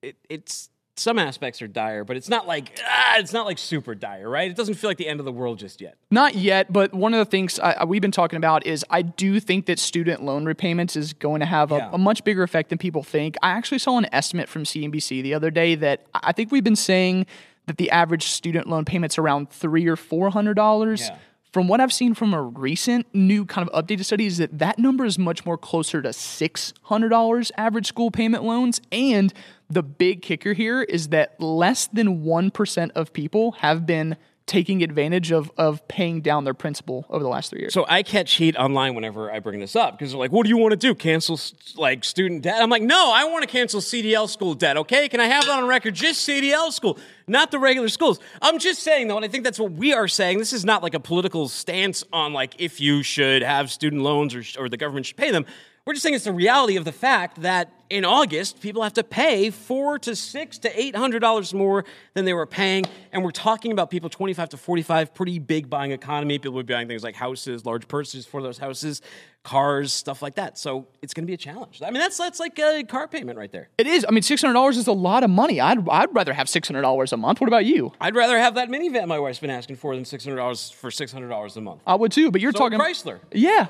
It, it's some aspects are dire, but it's not like ah, it's not like super dire, right? It doesn't feel like the end of the world just yet. Not yet, but one of the things I, we've been talking about is I do think that student loan repayments is going to have a, Yeah. a much bigger effect than people think. I actually saw an estimate from CNBC the other day that I think we've been saying that the average student loan payment's around three or four hundred dollars. Yeah. From what I've seen from a recent new kind of updated study is that that number is much more closer to six hundred dollars average school payment loans. And the big kicker here is that less than one percent of people have been taking advantage of of paying down their principal over the last three years. So I catch heat online whenever I bring this up because they're like, "What do you want to do? Cancel like student debt?" I'm like, "No, I want to cancel CDL school debt. Okay, can I have that on record? Just CDL school, not the regular schools." I'm just saying though, and I think that's what we are saying. This is not like a political stance on like if you should have student loans or or the government should pay them. We're just saying it's the reality of the fact that in August people have to pay four to six to eight hundred dollars more than they were paying, and we're talking about people twenty five to forty five, pretty big buying economy. People be buying things like houses, large purchases for those houses, cars, stuff like that. So it's going to be a challenge. I mean, that's that's like a car payment right there. it is. I mean, six hundred dollars is a lot of money. I'd I'd rather have six hundred dollars a month. What about you? I'd rather have that minivan my wife's been asking for than six hundred dollars for six hundred dollars a month. I would too. But you're So talking Chrysler. Yeah,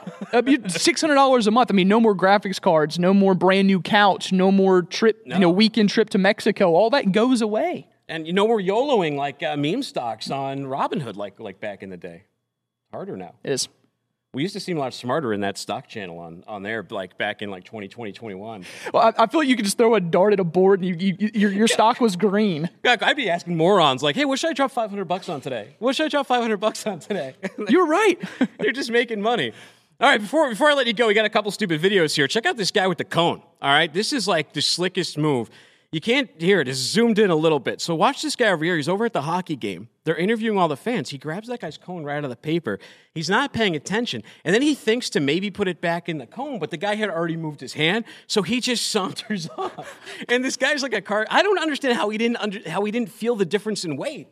six hundred dollars a month. I mean, no more graphics cards, no more brand new couch, no more trip, you know, weekend trip to Mexico. All that goes away. And you know we're YOLOing like uh, meme stocks on Robinhood, like like back in the day. Harder now. It is. We used to seem a lot smarter in that stock channel on, on there, like back in like 2020, 21. Well, I, I feel like you could just throw a dart at a board and you, you, your your stock was green. Yeah, I'd be asking morons like, "Hey, what should I drop 500 bucks on today? What should I drop 500 bucks on today?" <laughs> You're right. <laughs> You're just making money. All right, before before I let you go, we got a couple stupid videos here. Check out this guy with the cone. All right, this is like the slickest move. You can't hear it. It's zoomed in a little bit. So watch this guy over here. He's over at the hockey game. They're interviewing all the fans. He grabs that guy's cone right out of the paper. He's not paying attention. And then he thinks to maybe put it back in the cone, but the guy had already moved his hand, so he just <laughs> saunters off. And this guy's like a car. I don't understand how he didn't under, how he didn't feel the difference in weight.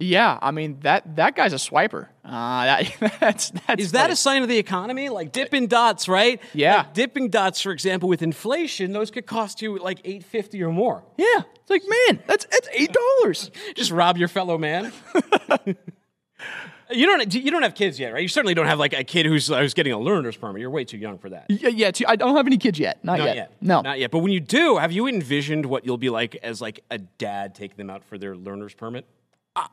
Yeah, I mean that that guy's a swiper. Uh, that, <laughs> that's that's Is that funny. a sign of the economy? Like Dippin' Dots, right? Yeah. Like Dippin' Dots, for example, with inflation, those could cost you like eight fifty or more. yeah? It's like man, that's that's eight dollars. <laughs> Just rob your fellow man. <laughs> you don't. You don't have kids yet, right? You certainly don't have like a kid who's who's getting a learner's permit. You're way too young for that. Yeah, yeah. too- I don't have any kids yet. Not, Not yet. yet. No. Not yet. But when you do, have you envisioned what you'll be like as like a dad taking them out for their learner's permit?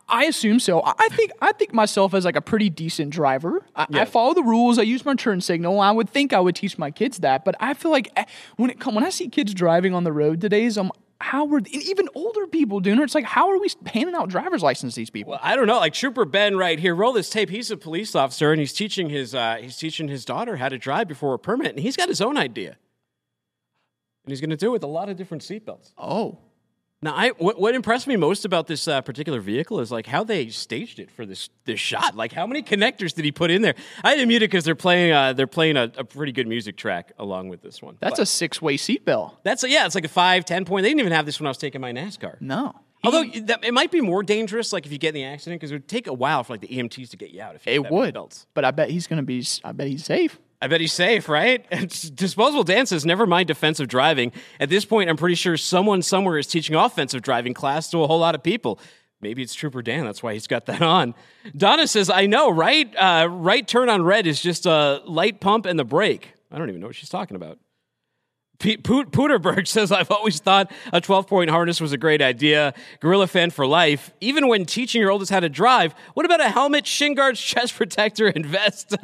I assume so. I think I think myself as like a pretty decent driver. I. I follow the rules. I use my turn signal. I would think I would teach my kids that, but I feel like eh, when it come when I see kids driving on the road today, I'm how are even older people doing it? It's like how are we handing out driver's license to these people? Well, I don't know. Like Trooper Ben right here, roll this tape. He's a police officer and he's teaching his uh, he's teaching his daughter how to drive before a permit, and he's got his own idea, and he's going to do it with a lot of different seatbelts. oh, Now, I what, what impressed me most about this uh, particular vehicle is like how they staged it for this this shot. Like how many connectors did he put in there? I had to mute it because they're playing uh, they're playing a, a pretty good music track along with this one. that's But a six way seatbelt. that's a, yeah, it's like a five ten point. They didn't even have this when I was taking my NASCAR. No. Although that, it might be more dangerous, like if you get in the accident, because it would take a while for like the EMTs to get you out. If you It would, belts. but I bet he's gonna be. I bet he's safe. I bet he's safe, right? <laughs> Disposable dances, never mind defensive driving. At this point, I'm pretty sure someone somewhere is teaching offensive driving class to a whole lot of people. Maybe it's Trooper Dan. That's why he's got that on. Donna says, I know, right? Uh, right turn on red is just a light pump and the brake. I don't even know what she's talking about. Poot- Pooterberg <laughs> says, I've always thought a 12 point harness was a great idea. Gorilla fan for life. Even when teaching your oldest how to drive, what about a helmet, shin guards, chest protector, and <laughs> vest?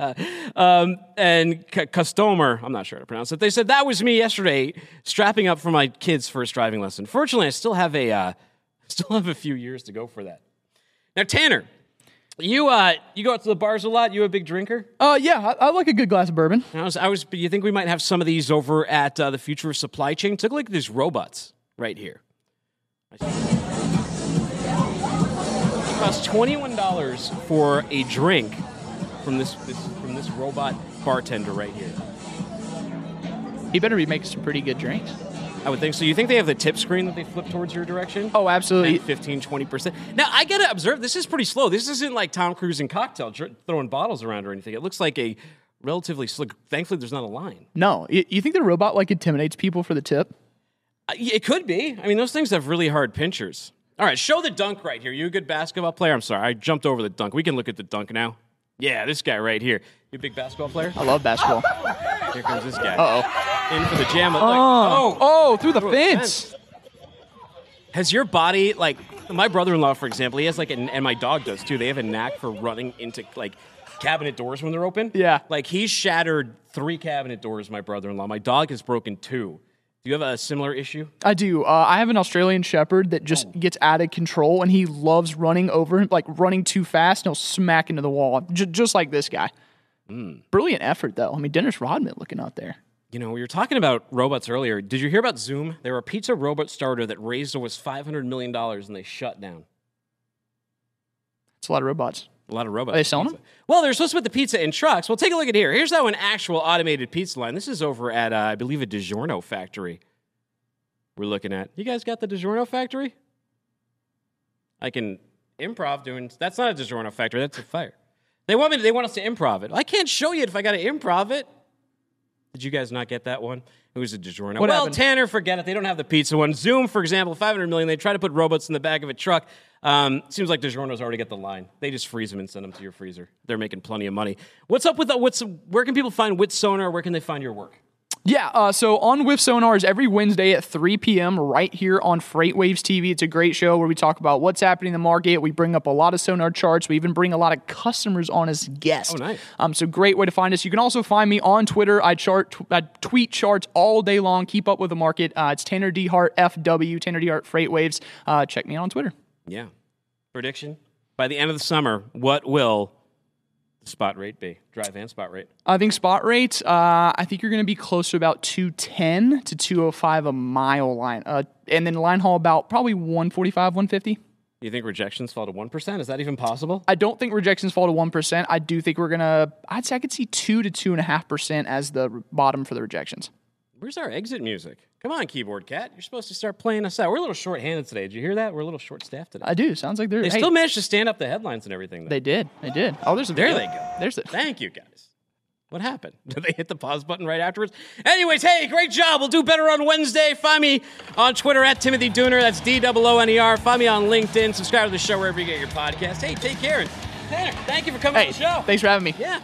um, and c- customer, I'm not sure how to pronounce it. They said, That was me yesterday, strapping up for my kid's first driving lesson. Fortunately, I still have a, uh, <laughs> still have a few years to go for that. Now, Tanner, you, uh, you go out to the bars a lot. You a big drinker? Uh, yeah, I, I like a good glass of bourbon. I was, I was. You think we might have some of these over at uh, the Future of Supply Chain? Take a look at these robots right here. It costs twenty-one dollars for a drink from this, this from this robot bartender right here. He better be making some pretty good drinks. I would think so. You think they have the tip screen that they flip towards your direction? Oh, absolutely. 10, 15, 20%. Now, I got to observe, this is pretty slow. This isn't like Tom Cruise in Cocktail dr- throwing bottles around or anything. It looks like a relatively slick. Thankfully, there's not a line. No, you, you think the robot like intimidates people for the tip? Uh, It could be. I mean, those things have really hard pinchers. All right, show the dunk right here. You a good basketball player? I'm sorry, I jumped over the dunk. We can look at the dunk now. Yeah, this guy right here. You a big basketball player? I love basketball. Here comes this guy. Uh oh. In for the jam. Look. Oh, oh, through the Through a fence. Has your body like my brother-in-law, for example? He has like, an, and my dog does too. They have a knack for running into like cabinet doors when they're open. Yeah. Like he shattered three cabinet doors. My brother-in-law. My dog has broken two. Do you have a similar issue? I do. Uh, I have an Australian Shepherd that just gets out of control, and he loves running over, like running too fast, and he'll smack into the wall, J- just like this guy. Brilliant effort, though. I mean, Dennis Rodman looking out there. You know, we were talking about robots earlier. Did you hear about Zume? They were a pizza robot starter that raised almost five hundred million dollars, and they shut down. It's a lot of robots. A lot of robots. Are they selling pizza. Well, they're supposed to put the pizza in trucks. Well, take a look at here. Here's how an actual automated pizza line. This is over at, uh, I believe, a DiGiorno factory. We're looking at. You guys got the DiGiorno factory? I can improv doing. That's not a DiGiorno factory. That's a fire. They want me. To, they want us to improv it. I can't show you it if I got to improv it. Did you guys not get that one? It was a DiGiorno. What well, happened? Tanner, forget it. They don't have the pizza one. Zume, for example, 500 million. They try to put robots in the back of a truck. Um, seems like DiGiorno's already got the line. They just freeze them and send them to your freezer. They're making plenty of money. What's up with the, what's where can people find WithSONAR? Where can they find your work? Yeah, uh, so on WithSONARs every Wednesday at 3 p.m. right here on FreightWaves TV. It's a great show where we talk about what's happening in the market. We bring up a lot of sonar charts. We even bring a lot of customers on as guests. Oh, nice. Um, so great way to find us. You can also find me on Twitter. I chart, tw- I tweet charts all day long. Keep up with the market. Uh, it's Tanner DeHart FW, Tanner D Hart FreightWaves. Uh, check me out on Twitter. Yeah. Prediction by the end of the summer, what will spot rate be? Drive and spot rate. I think spot rate. Uh, I think you're going to be close to about 210 to 205 a mile line, uh, and then line haul about probably 145, 150. You think rejections fall to one percent? Is that even possible? I don't think rejections fall to one percent. I do think we're gonna. I'd say I could see two to two and a half percent as the bottom for the rejections. Where's our exit music? Come on, keyboard cat. You're supposed to start playing us out. We're a little short-handed today. Did you hear that? We're a little short-staffed today. I do. Sounds like they're. they hey, still managed to stand up the headlines and everything. Though. They did. They did. Oh, there's a There video. they go. There's it. Thank you, guys. What happened? Did <laughs> they hit the pause button right afterwards? Anyways, hey, great job. We'll do better on Wednesday. Find me on Twitter at Timothy Dooner. That's D O O N E R. Find me on LinkedIn. Subscribe to the show wherever you get your podcast. Hey, take care. And Tanner, thank you for coming Hey, on the show. thanks for having me. Yeah.